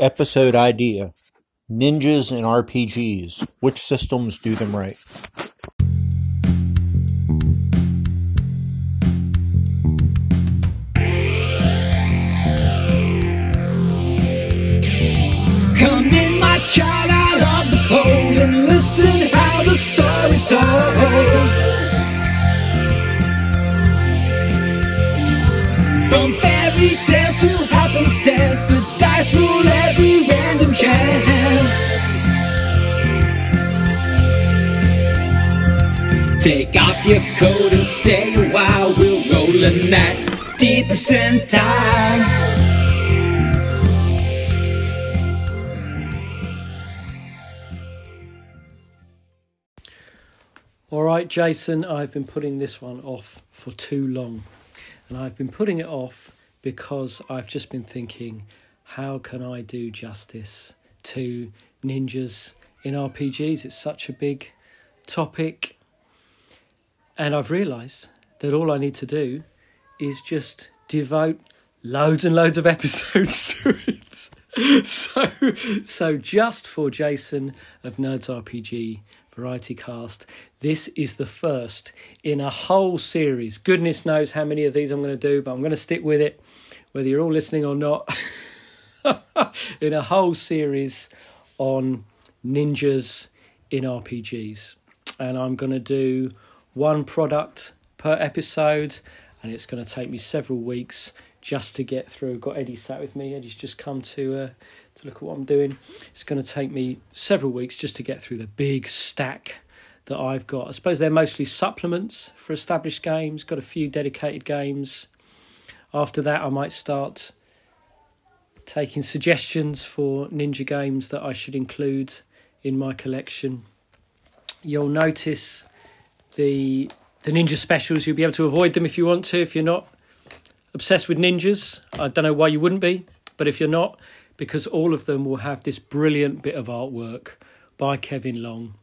Episode idea: Ninjas and RPGs. Which systems do them right? Come in, my child, out of the cold, and listen how the story's told. Tales to happenstance, the dice roll every random chance. Take off your coat and stay a while. We're rolling that deep percentile. All right, Jason, I've been putting this one off for too long. And I've been putting it off because I've just been thinking, how can I do justice to ninjas in RPGs? It's such a big topic. And I've realised that all I need to do is just devote loads and loads of episodes to it. So, so just for Jason of Nerds RPG Variety Cast, this is the first in a whole series. Goodness knows how many of these I'm going to do, but I'm going to stick with it, whether you're all listening or not. in a whole series on ninjas in RPGs, and I'm going to do one product per episode, and it's going to take me several weeks just to get through. Got Eddie sat with me. Eddie's just come to uh, to look at what I'm doing. It's going to take me several weeks just to get through the big stack that I've got. I suppose they're mostly supplements for established games. Got a few dedicated games. After that, I might start taking suggestions for ninja games that I should include in my collection. You'll notice the the ninja specials. You'll be able to avoid them if you want to. If you're not obsessed with ninjas, I don't know why you wouldn't be, but if you're not, because all of them will have this brilliant bit of artwork by Kevin Long.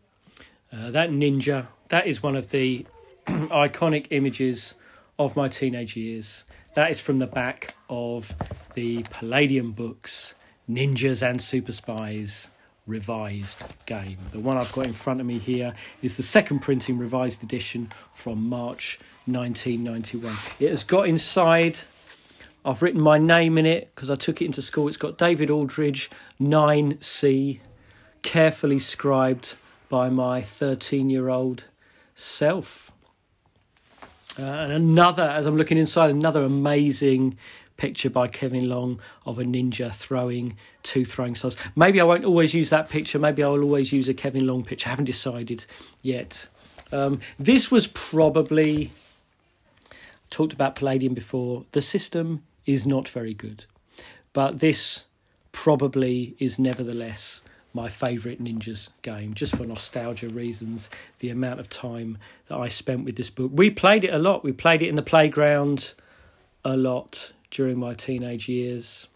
Uh, that ninja, that is one of the iconic images of my teenage years. That is from the back of the Palladium books, Ninjas and Super Spies revised game. The one I've got in front of me here is the second printing revised edition from March 1991. It has got inside I've written my name in it because I took it into school. It's got David Aldridge 9C, carefully scribed by my 13 year old self. Uh, and another, as I'm looking inside, another amazing picture by Kevin Long of a ninja throwing two throwing stars. Maybe I won't always use that picture. Maybe I will always use a Kevin Long picture. I haven't decided yet. Um, this was probably talked about Palladium before. The system is not very good. But this probably is nevertheless my favourite Ninjas game, just for nostalgia reasons. The amount of time that I spent with this book. We played it a lot. We played it in the playground a lot during my teenage years.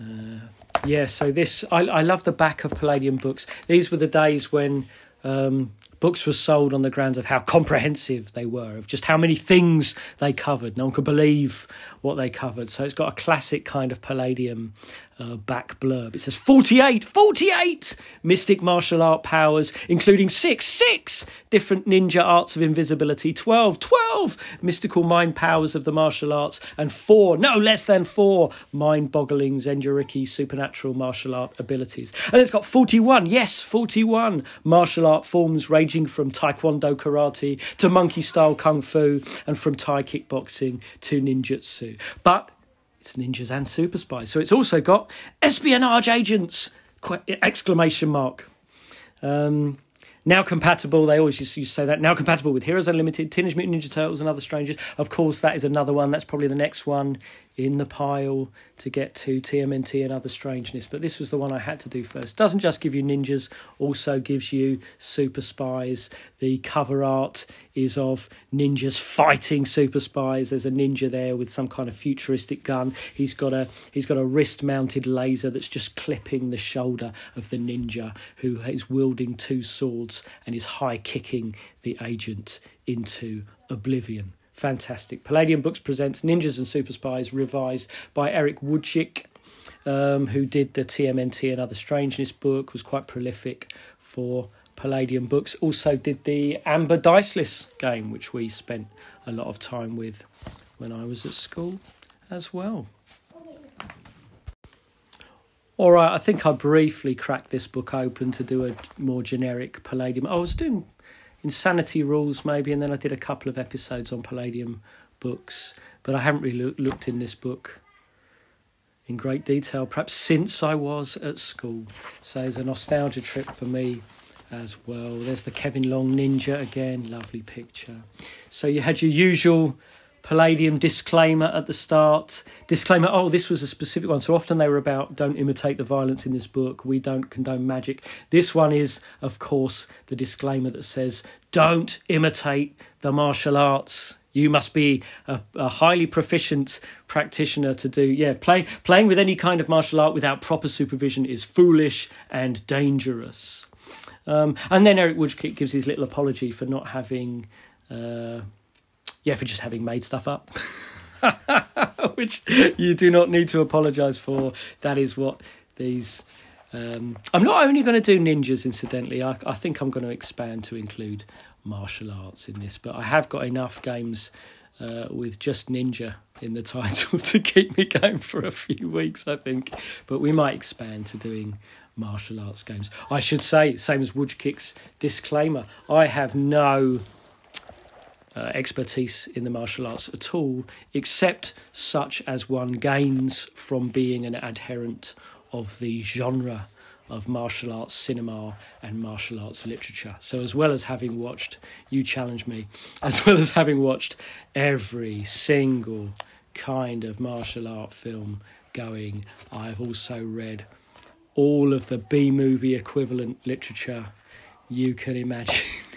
Uh, yeah, so this I, I love the back of Palladium books. These were the days when um, books were sold on the grounds of how comprehensive they were, of just how many things they covered. No one could believe what they covered. So it's got a classic kind of Palladium uh, back blurb. It says 48, 48 mystic martial art powers, including six, six different ninja arts of invisibility, 12, 12 mystical mind powers of the martial arts, and four, no less than four, mind boggling Zenjuriki supernatural martial art abilities. And it's got 41, yes, 41 martial art forms ranging from Taekwondo karate to monkey style kung fu and from Thai kickboxing to ninjutsu. But it's ninjas and super spies. So it's also got espionage agents! Exclamation mark. Um, now compatible, they always used to say that. Now compatible with Heroes Unlimited, Teenage Mutant Ninja Turtles, and other strangers. Of course, that is another one. That's probably the next one in the pile to get to TMNT and other strangeness. But this was the one I had to do first. Doesn't just give you ninjas, also gives you super spies. The cover art is of ninjas fighting super spies. There's a ninja there with some kind of futuristic gun. He's got a he's got a wrist mounted laser that's just clipping the shoulder of the ninja who is wielding two swords and is high kicking the agent into oblivion fantastic. Palladium Books presents Ninjas and Super Spies, revised by Eric Wujcik. um, who did the TMNT and Other Strangeness book, was quite prolific for Palladium books. Also did the Amber Diceless game, which we spent a lot of time with when I was at school as well. All right, I think I briefly cracked this book open to do a more generic Palladium. I was doing Insanity Rules maybe, and then I did a couple of episodes on Palladium books, but I haven't really loo- looked in this book in great detail, perhaps since I was at school. So it's a nostalgia trip for me as well. There's the Kevin Long Ninja again, lovely picture. So you had your usual Palladium disclaimer at the start. Disclaimer, oh, this was a specific one. So often they were about don't imitate the violence in this book. We don't condone magic. This one is, of course, the disclaimer that says don't imitate the martial arts. You must be a, a highly proficient practitioner to do. Yeah, play, playing with any kind of martial art without proper supervision is foolish and dangerous. Um, and then Eric Wujcik gives his little apology for not having. Uh, yeah, for just having made stuff up, which you do not need to apologise for. That is what these. Um, I'm not only going to do ninjas, incidentally. I, I think I'm going to expand to include martial arts in this, but I have got enough games uh, with just ninja in the title to keep me going for a few weeks, I think. But we might expand to doing martial arts games. I should say, same as Wujcik's disclaimer, I have no uh, expertise in the martial arts at all, except such as one gains from being an adherent of the genre of martial arts cinema and martial arts literature. So, as well as having watched You Challenge Me, as well as having watched every single kind of martial art film going, I've also read all of the B movie equivalent literature you can imagine.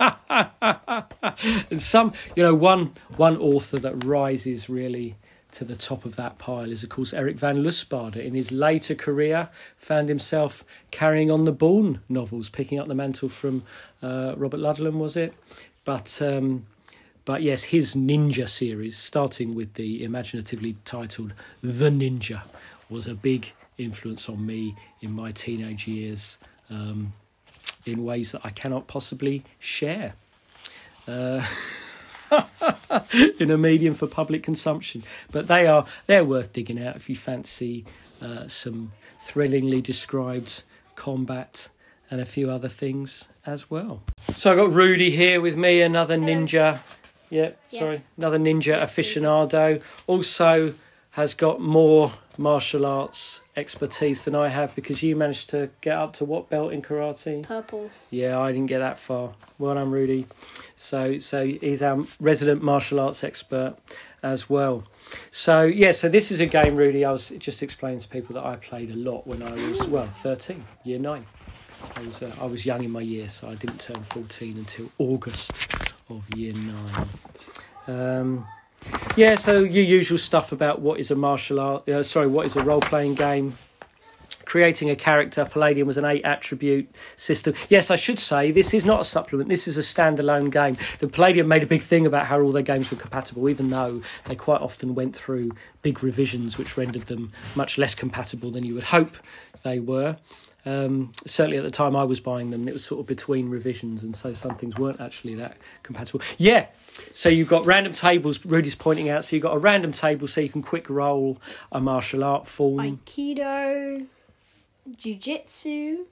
and some, you know, one one author that rises really to the top of that pile is, of course, Eric van Lustbader. In his later career, found himself carrying on the Bourne novels, picking up the mantle from uh, Robert Ludlum, was it? But um, but yes, his Ninja series, starting with the imaginatively titled The Ninja, was a big influence on me in my teenage years. Um, in ways that I cannot possibly share. Uh, in a medium for public consumption, but they are they're worth digging out if you fancy uh, some thrillingly described combat and a few other things as well. So I got Rudy here with me, another ninja. Yeah, Yeah. sorry, another ninja aficionado. Also has got more martial arts expertise than I have because you managed to get up to what belt in karate? Purple. Yeah, I didn't get that far. Well done, Rudy. So, so he's our resident martial arts expert as well. So, yeah, so this is a game, Rudy. I was just explaining to people that I played a lot when I was well thirteen, year nine. I was uh, I was young in my year, so I didn't turn fourteen until August of year nine. Um, yeah, so your usual stuff about what is a martial art. Uh, sorry, what is a role playing game? creating a character. Palladium was an eight attribute system. Yes, I should say this is not a supplement. This is a standalone game. The Palladium made a big thing about how all their games were compatible, even though they quite often went through big revisions, which rendered them much less compatible than you would hope they were. Um, certainly at the time I was buying them, it was sort of between revisions, and so some things weren't actually that compatible. Yeah, so you've got random tables. Rudy's pointing out. So you've got a random table, so you can quick roll a martial art form. Aikido. Jiu-Jitsu.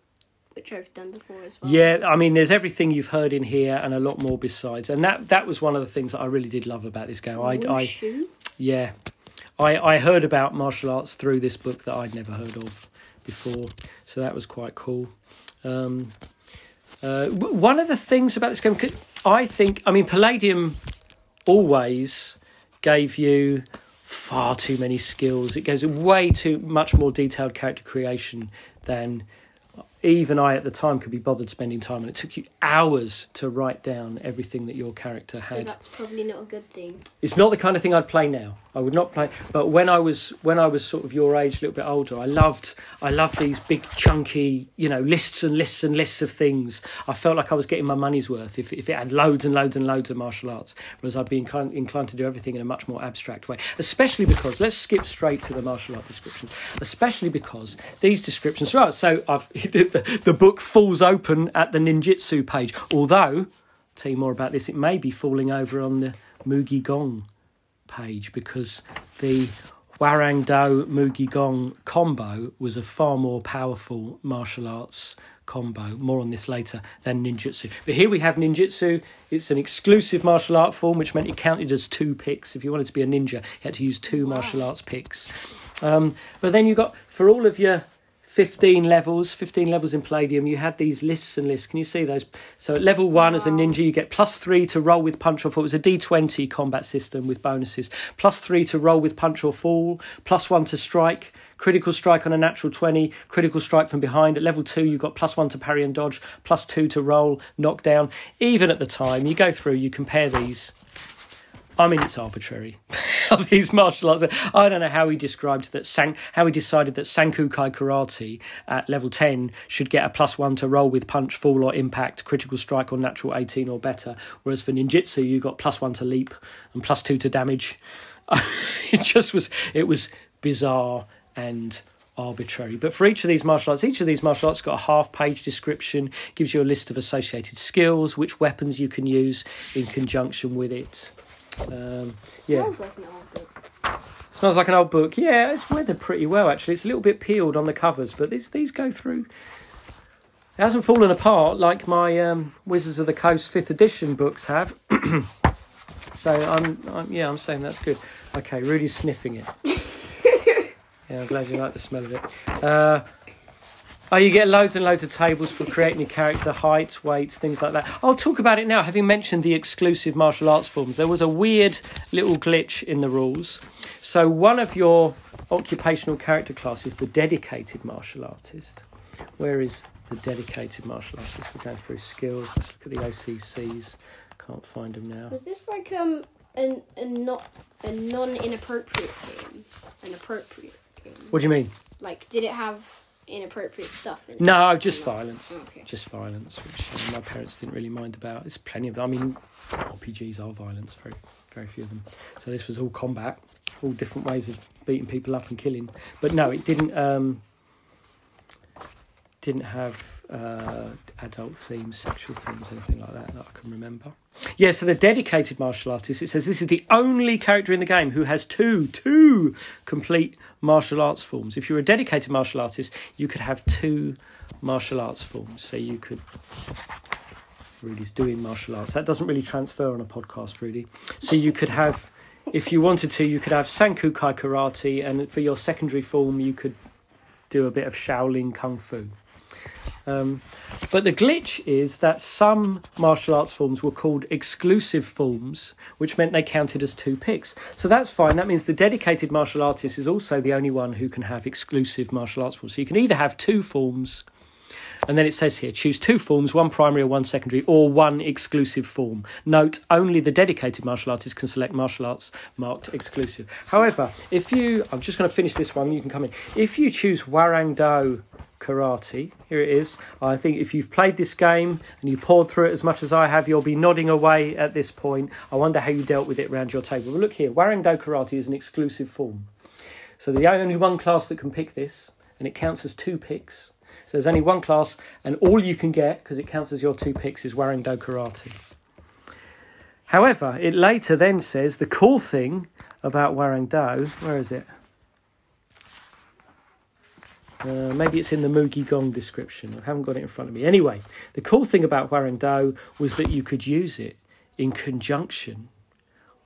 Which I've done before as well. Yeah, I mean, there's everything you've heard in here, and a lot more besides. And that that was one of the things that I really did love about this game. I, I yeah, I I heard about martial arts through this book that I'd never heard of before, so that was quite cool. Um, uh, one of the things about this game, I think, I mean, Palladium always gave you far too many skills. It goes way too much more detailed character creation than even I at the time could be bothered spending time, and it took you hours to write down everything that your character had. So that's probably not a good thing. It's not the kind of thing I'd play now. I would not play. But when I was when I was sort of your age, a little bit older, I loved I loved these big chunky, you know, lists and lists and lists of things. I felt like I was getting my money's worth if if it had loads and loads and loads of martial arts, whereas I'd be inclined, inclined to do everything in a much more abstract way. Especially because let's skip straight to the martial art description. Especially because these descriptions. Right. So I've the, the book falls open at the ninjutsu page. Although, tell you more about this. It may be falling over on the Mugi Gong page because the Warang Do Mugi Gong combo was a far more powerful martial arts combo. More on this later than ninjutsu. But here we have ninjutsu. It's an exclusive martial art form, which meant it counted as two picks. If you wanted to be a ninja, you had to use two martial arts picks. Um, but then you got for all of your 15 levels, 15 levels in Palladium, you had these lists and lists. Can you see those? So at level one, as a ninja, you get plus three to roll with punch or fall. It was a d20 combat system with bonuses. Plus three to roll with punch or fall, plus one to strike, critical strike on a natural 20, critical strike from behind. At level two, you got plus one to parry and dodge, plus two to roll, knock down. Even at the time, you go through, you compare these. I mean, it's arbitrary. of these martial arts. I don't know how he described that. San, how he decided that Sankukai Karate at level ten should get a plus one to roll with punch, fall, or impact, critical strike, or natural eighteen or better. Whereas for ninjutsu, you got plus one to leap and plus two to damage. it just was. It was bizarre and arbitrary. But for each of these martial arts, each of these martial arts got a half page description, gives you a list of associated skills, which weapons you can use in conjunction with it. Um, yeah. Smells like an old book. Smells like an old book. Yeah, it's weathered pretty well actually. It's a little bit peeled on the covers, but these these go through. It hasn't fallen apart like my um, Wizards of the Coast fifth edition books have. so I'm, I'm yeah, I'm saying that's good. Okay, Rudy's sniffing it. yeah, I'm glad you like the smell of it. Uh, Oh, you get loads and loads of tables for creating your character, heights, weights, things like that. I'll talk about it now. Having mentioned the exclusive martial arts forms, there was a weird little glitch in the rules. So, one of your occupational character classes, the dedicated martial artist. Where is the dedicated martial artist? We're going through skills. Let's look at the OCCs. Can't find them now. Was this like um a, a not a non inappropriate game? An appropriate game? What do you mean? Like, did it have inappropriate stuff in it? No, just violence. Okay. Just violence, which uh, my parents didn't really mind about. There's plenty of. I mean, RPGs are violence. Very, very few of them. So this was all combat, all different ways of beating people up and killing. But no, it didn't. Um, didn't have uh, adult themes, sexual themes, anything like that that I can remember. Yeah, so the dedicated martial artist, it says this is the only character in the game who has two, two complete martial arts forms. If you're a dedicated martial artist, you could have two martial arts forms. So you could. Rudy's doing martial arts. That doesn't really transfer on a podcast, Rudy. So you could have, if you wanted to, you could have Sankukai Karate, and for your secondary form, you could do a bit of Shaolin Kung Fu. Um, but the glitch is that some martial arts forms were called exclusive forms, which meant they counted as two picks. So that's fine. That means the dedicated martial artist is also the only one who can have exclusive martial arts forms. So you can either have two forms, and then it says here choose two forms, one primary or one secondary, or one exclusive form. Note only the dedicated martial artist can select martial arts marked exclusive. However, if you, I'm just going to finish this one, you can come in. If you choose Warang Do Karate. Here it is. I think if you've played this game and you poured through it as much as I have, you'll be nodding away at this point. I wonder how you dealt with it around your table. But look here, Warang Do Karate is an exclusive form. So the only one class that can pick this, and it counts as two picks. So there's only one class, and all you can get, because it counts as your two picks, is Warang Do Karate. However, it later then says the cool thing about Warang Do, where is it? Uh, maybe it's in the Mugi Gong description. I haven't got it in front of me. Anyway, the cool thing about Warang Do was that you could use it in conjunction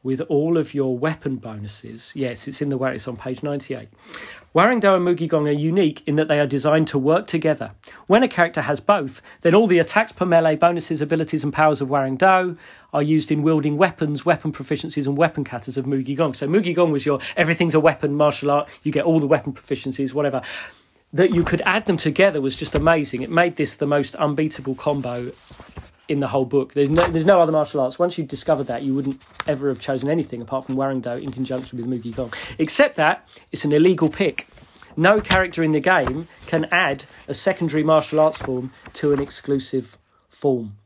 with all of your weapon bonuses. Yes, it's in the it's on page 98. Warang Do and Mugi Gong are unique in that they are designed to work together. When a character has both, then all the attacks per melee, bonuses, abilities, and powers of Warang Do are used in wielding weapons, weapon proficiencies, and weapon katas of Mugi Gong. So Mugi Gong was your everything's a weapon martial art. You get all the weapon proficiencies, whatever. That you could add them together was just amazing. It made this the most unbeatable combo in the whole book. There's no, there's no other martial arts. Once you discovered that, you wouldn't ever have chosen anything apart from Warringdo in conjunction with Mugi Gong. Except that it's an illegal pick. No character in the game can add a secondary martial arts form to an exclusive form.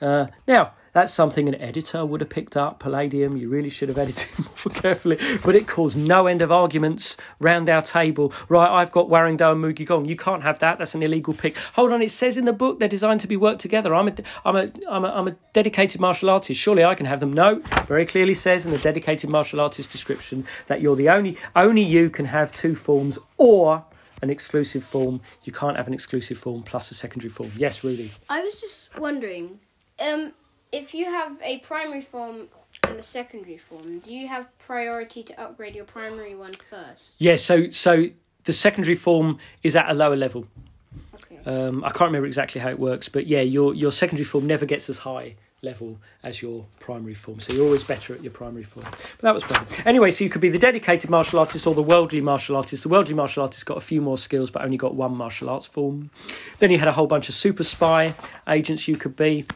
Uh, now, that's something an editor would have picked up. Palladium, you really should have edited more carefully. But it caused no end of arguments round our table. Right, I've got Warringdo and Mugi Gong. You can't have that. That's an illegal pick. Hold on, it says in the book they're designed to be worked together. I'm a, I'm a, I'm a, I'm a dedicated martial artist. Surely I can have them. No, very clearly says in the dedicated martial artist description that you're the only, only you can have two forms or an exclusive form. You can't have an exclusive form plus a secondary form. Yes, Rudy. I was just wondering, um, if you have a primary form and a secondary form, do you have priority to upgrade your primary one first? Yeah, so so the secondary form is at a lower level. Okay. Um, I can't remember exactly how it works, but yeah, your your secondary form never gets as high level as your primary form, so you're always better at your primary form. But that was perfect. Anyway, so you could be the dedicated martial artist or the worldly martial artist. The worldly martial artist got a few more skills, but only got one martial arts form. Then you had a whole bunch of super spy agents you could be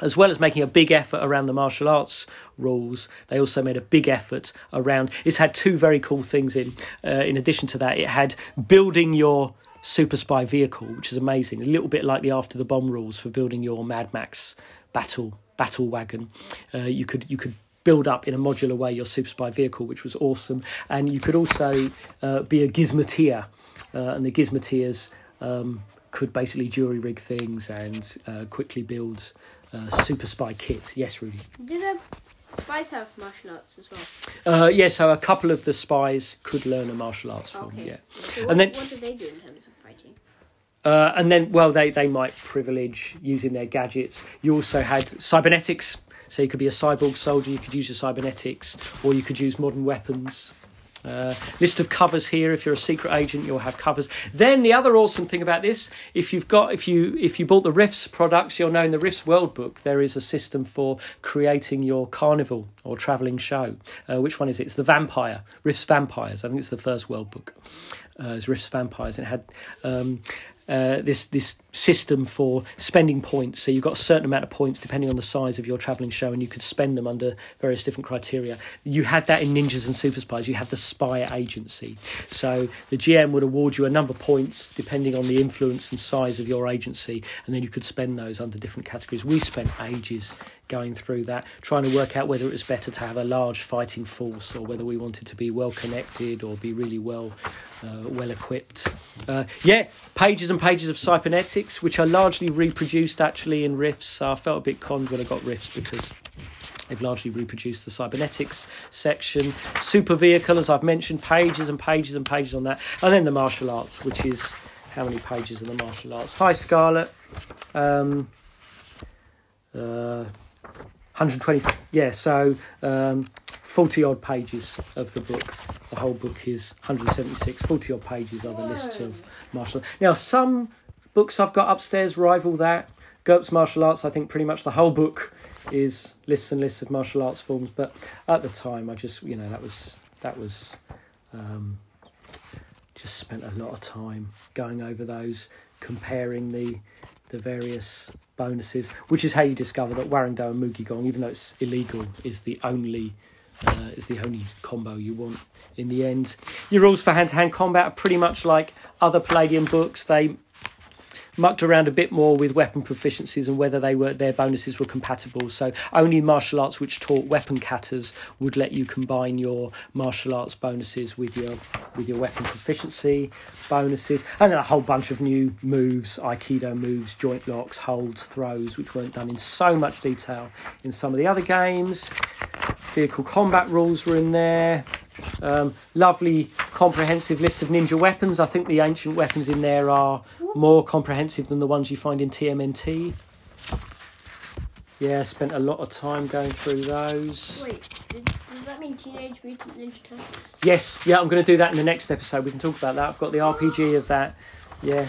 as well as making a big effort around the martial arts rules, they also made a big effort around. It's had two very cool things in. Uh, in addition to that, it had building your super spy vehicle, which is amazing. A little bit like the after the bomb rules for building your Mad Max battle battle wagon. Uh, you could you could build up in a modular way your super spy vehicle, which was awesome. And you could also uh, be a gizmoteer, uh, and the gizmoteers um, could basically jury rig things and uh, quickly build uh, super spy kit. Yes, Rudy. Do the spies have martial arts as well? Uh, yeah, so a couple of the spies could learn a martial arts form. Okay. Yeah, So And then- what do they do in terms of fighting? uh, and then well, they they might privilege using their gadgets. You also had cybernetics. So you could be a cyborg soldier, you could use your cybernetics, or you could use modern weapons. Uh, list of covers here. If you're a secret agent, you'll have covers. Then the other awesome thing about this, if you've got, if you if you bought the Rifts products, you'll know in the Rifts World Book there is a system for creating your carnival or travelling show. Uh, which one is it? It's the Vampire Rifts Vampires. I think it's the first World Book. Uh, it's Rifts Vampires, and it had. Um, uh, this this system for spending points. So you've got a certain amount of points depending on the size of your travelling show, and you could spend them under various different criteria. You had that in Ninjas and Super Spies. You had the spy agency. So the GM would award you a number of points depending on the influence and size of your agency, and then you could spend those under different categories. We spent ages going through that, trying to work out whether it was better to have a large fighting force or whether we wanted to be well connected or be really well uh, well equipped. Uh, yeah, pages and pages of cybernetics, which are largely reproduced actually in Rifts. I felt a bit conned when I got Rifts because they've largely reproduced the cybernetics section. Super vehicle, as I've mentioned, pages and pages and pages on that. And then the martial arts, which is how many pages of the martial arts? Hi, Scarlett. Um, uh, 120 yeah so um, 40 odd pages of the book. The whole book is 176 40 odd pages are the lists of martial now some books i've got upstairs rival that. GURPS martial arts i think pretty much the whole book is lists and lists of martial arts forms but at the time i just you know that was that was um, just spent a lot of time going over those comparing the the various bonuses, which is how you discover that Warringdo and Mugi Gong, even though it's illegal, is the only uh, is the only combo you want in the end. Your rules for hand to hand combat are pretty much like other Palladium books. They mucked around a bit more with weapon proficiencies and whether they were their bonuses were compatible. So only martial arts which taught weapon katas would let you combine your martial arts bonuses with your with your weapon proficiency bonuses, and then a whole bunch of new moves, aikido moves, joint locks, holds, throws, which weren't done in so much detail in some of the other games. Vehicle combat rules were in there. Um, lovely comprehensive list of ninja weapons. I think the ancient weapons in there are more comprehensive than the ones you find in TMNT. Yeah, spent a lot of time going through those. Wait, did, does that mean Teenage Mutant Ninja Turtles? Yes, yeah, I'm going to do that in the next episode. We can talk about that. I've got the RPG of that. Yeah.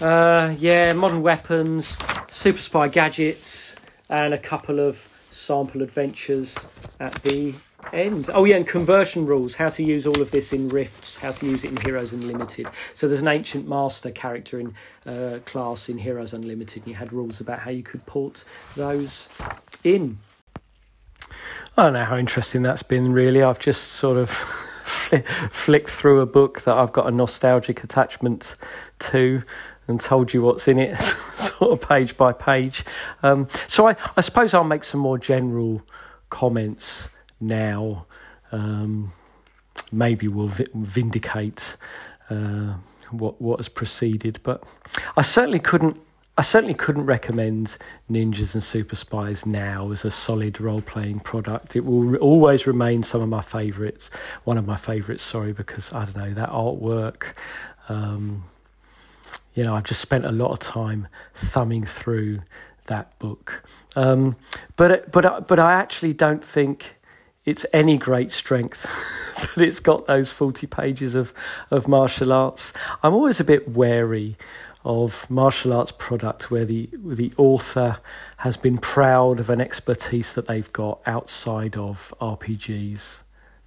Uh, yeah, modern weapons, super spy gadgets, and a couple of sample adventures at the end? Oh yeah, and conversion rules. How to use all of this in Rifts. How to use it in Heroes Unlimited. So there's an ancient master character in uh, class in Heroes Unlimited. And you had rules about how you could port those in. I don't know how interesting that's been. Really, I've just sort of flicked through a book that I've got a nostalgic attachment to and told you what's in it, sort of page by page. Um, so I, I suppose I'll make some more general comments now. Um, maybe will vi- vindicate uh, what what has preceded, but I certainly couldn't. I certainly couldn't recommend Ninjas and Super Spies now as a solid role playing product. It will re- always remain some of my favourites, one of my favourites, sorry, because I don't know, that artwork, um, you know, I've just spent a lot of time thumbing through that book. Um, but but but I actually don't think it's any great strength that it's got those forty pages of of martial arts. I'm always a bit wary of martial arts product where the the author has been proud of an expertise that they've got outside of RPGs.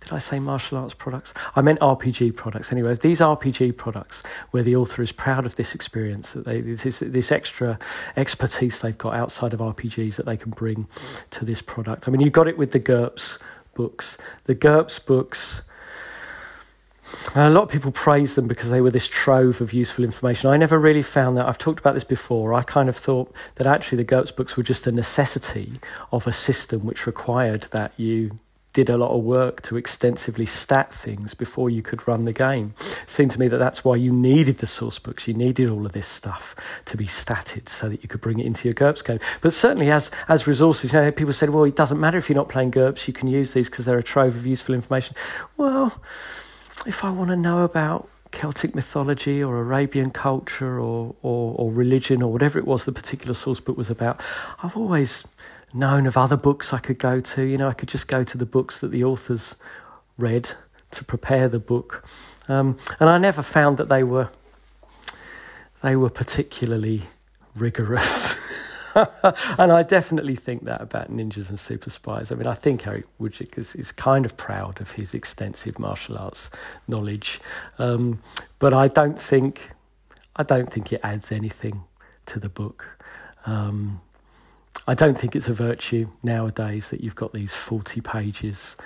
Did I say martial arts products? I meant RPG products. Anyway, these RPG products where the author is proud of this experience, that they this, this extra expertise they've got outside of RPGs that they can bring to this product. I mean, you got it with the GURPS books. The GURPS books. A lot of people praise them because they were this trove of useful information. I never really found that. I've talked about this before. I kind of thought that actually the GURPS books were just a necessity of a system which required that you did a lot of work to extensively stat things before you could run the game. It seemed to me that that's why you needed the source books. You needed all of this stuff to be statted so that you could bring it into your GURPS game. But certainly, as as resources, you know, people said, well, it doesn't matter if you're not playing GURPS, you can use these because they're a trove of useful information. Well, if I want to know about Celtic mythology or Arabian culture or, or, or religion or whatever it was the particular source book was about, I've always known of other books I could go to. You know, I could just go to the books that the authors read to prepare the book, um, and I never found that they were they were particularly rigorous. and I definitely think that about ninjas and super spies. I mean, I think Eric Wujcik is, is kind of proud of his extensive martial arts knowledge, um, but I don't think I don't think it adds anything to the book. Um, I don't think it's a virtue nowadays that you've got these 40 pages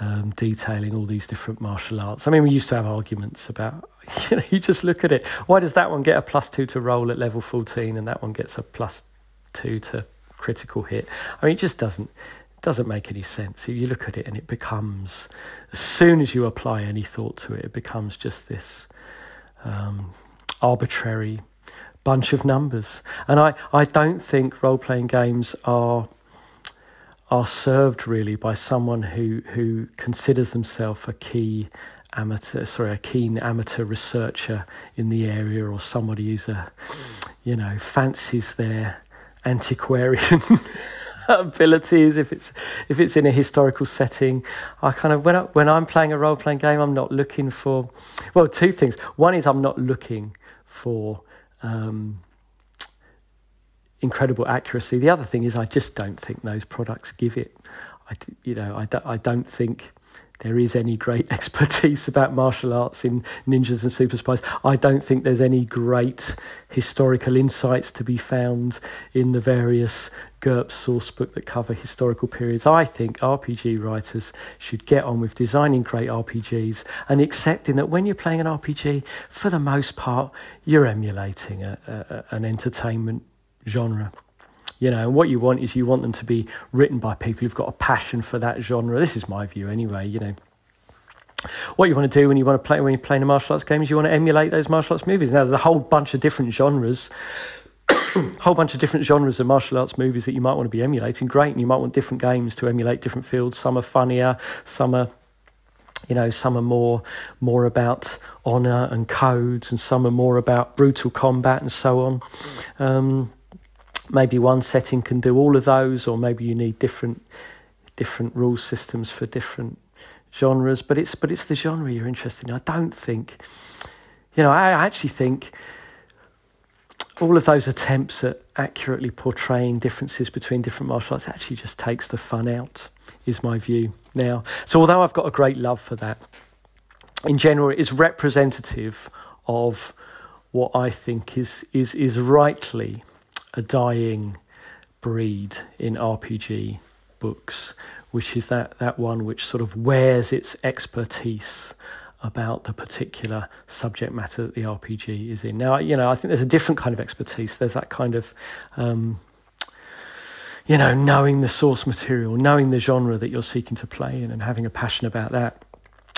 um, detailing all these different martial arts. I mean, we used to have arguments about, you know, you just look at it. Why does that one get a plus two to roll at level 14 and that one gets a plus two to critical hit? I mean, it just doesn't doesn't make any sense. You look at it and it becomes, as soon as you apply any thought to it, it becomes just this um, arbitrary bunch of numbers. And I, I don't think role playing games are are served really by someone who who considers themselves a key amateur sorry a keen amateur researcher in the area or somebody who's a you know fancies their antiquarian abilities if it's if it's in a historical setting i kind of when I, when i'm playing a role playing game i'm not looking for well two things one is i'm not looking for um, incredible accuracy. The other thing is, I just don't think those products give it. I, you know, I, do, I don't think there is any great expertise about martial arts in ninjas and super spies. I don't think there's any great historical insights to be found in the various GURPS source book that cover historical periods. I think RPG writers should get on with designing great RPGs and accepting that when you're playing an RPG, for the most part, you're emulating a, a, an entertainment genre. You know, what you want is you want them to be written by people who've got a passion for that genre. This is my view, anyway. You know, what you want to do when you want to play when you're playing a martial arts game is you want to emulate those martial arts movies. Now, there's a whole bunch of different genres, whole bunch of different genres of martial arts movies that you might want to be emulating. Great, and you might want different games to emulate different fields. Some are funnier, some are you know some are more more about honor and codes and some are more about brutal combat and so on um, maybe one setting can do all of those, or maybe you need different different rule systems for different genres. But it's but it's the genre you're interested in. I don't think, you know, I actually think all of those attempts at accurately portraying differences between different martial arts actually just takes the fun out, is my view now. So, although I've got a great love for that, in general, it is representative of what I think is, is, is rightly a dying breed in RPG books, which is that, that one which sort of wears its expertise about the particular subject matter that the RPG is in. Now, you know, I think there's a different kind of expertise. There's that kind of, um, you know, knowing the source material, knowing the genre that you're seeking to play in, and having a passion about that,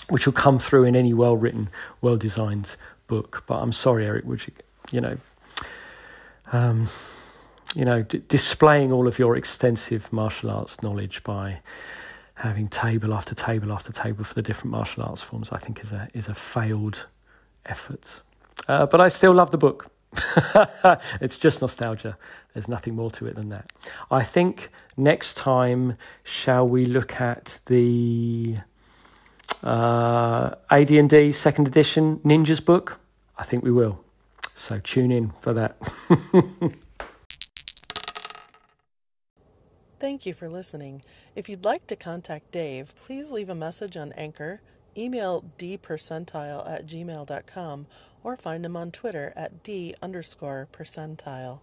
which will come through in any well written, well designed book. But I'm sorry, Eric, would you, you know, um, you know, d- displaying all of your extensive martial arts knowledge by having table after table after table for the different martial arts forms, I think is a is a failed effort. Uh, but I still love the book. it's just nostalgia. There's nothing more to it than that. I think next time, shall we look at the uh, AD&D second edition Ninjas book? I think we will. So tune in for that. Thank you for listening. If you'd like to contact Dave, please leave a message on Anchor, email dpercentile at gmail.com, or find him on Twitter at d underscore percentile.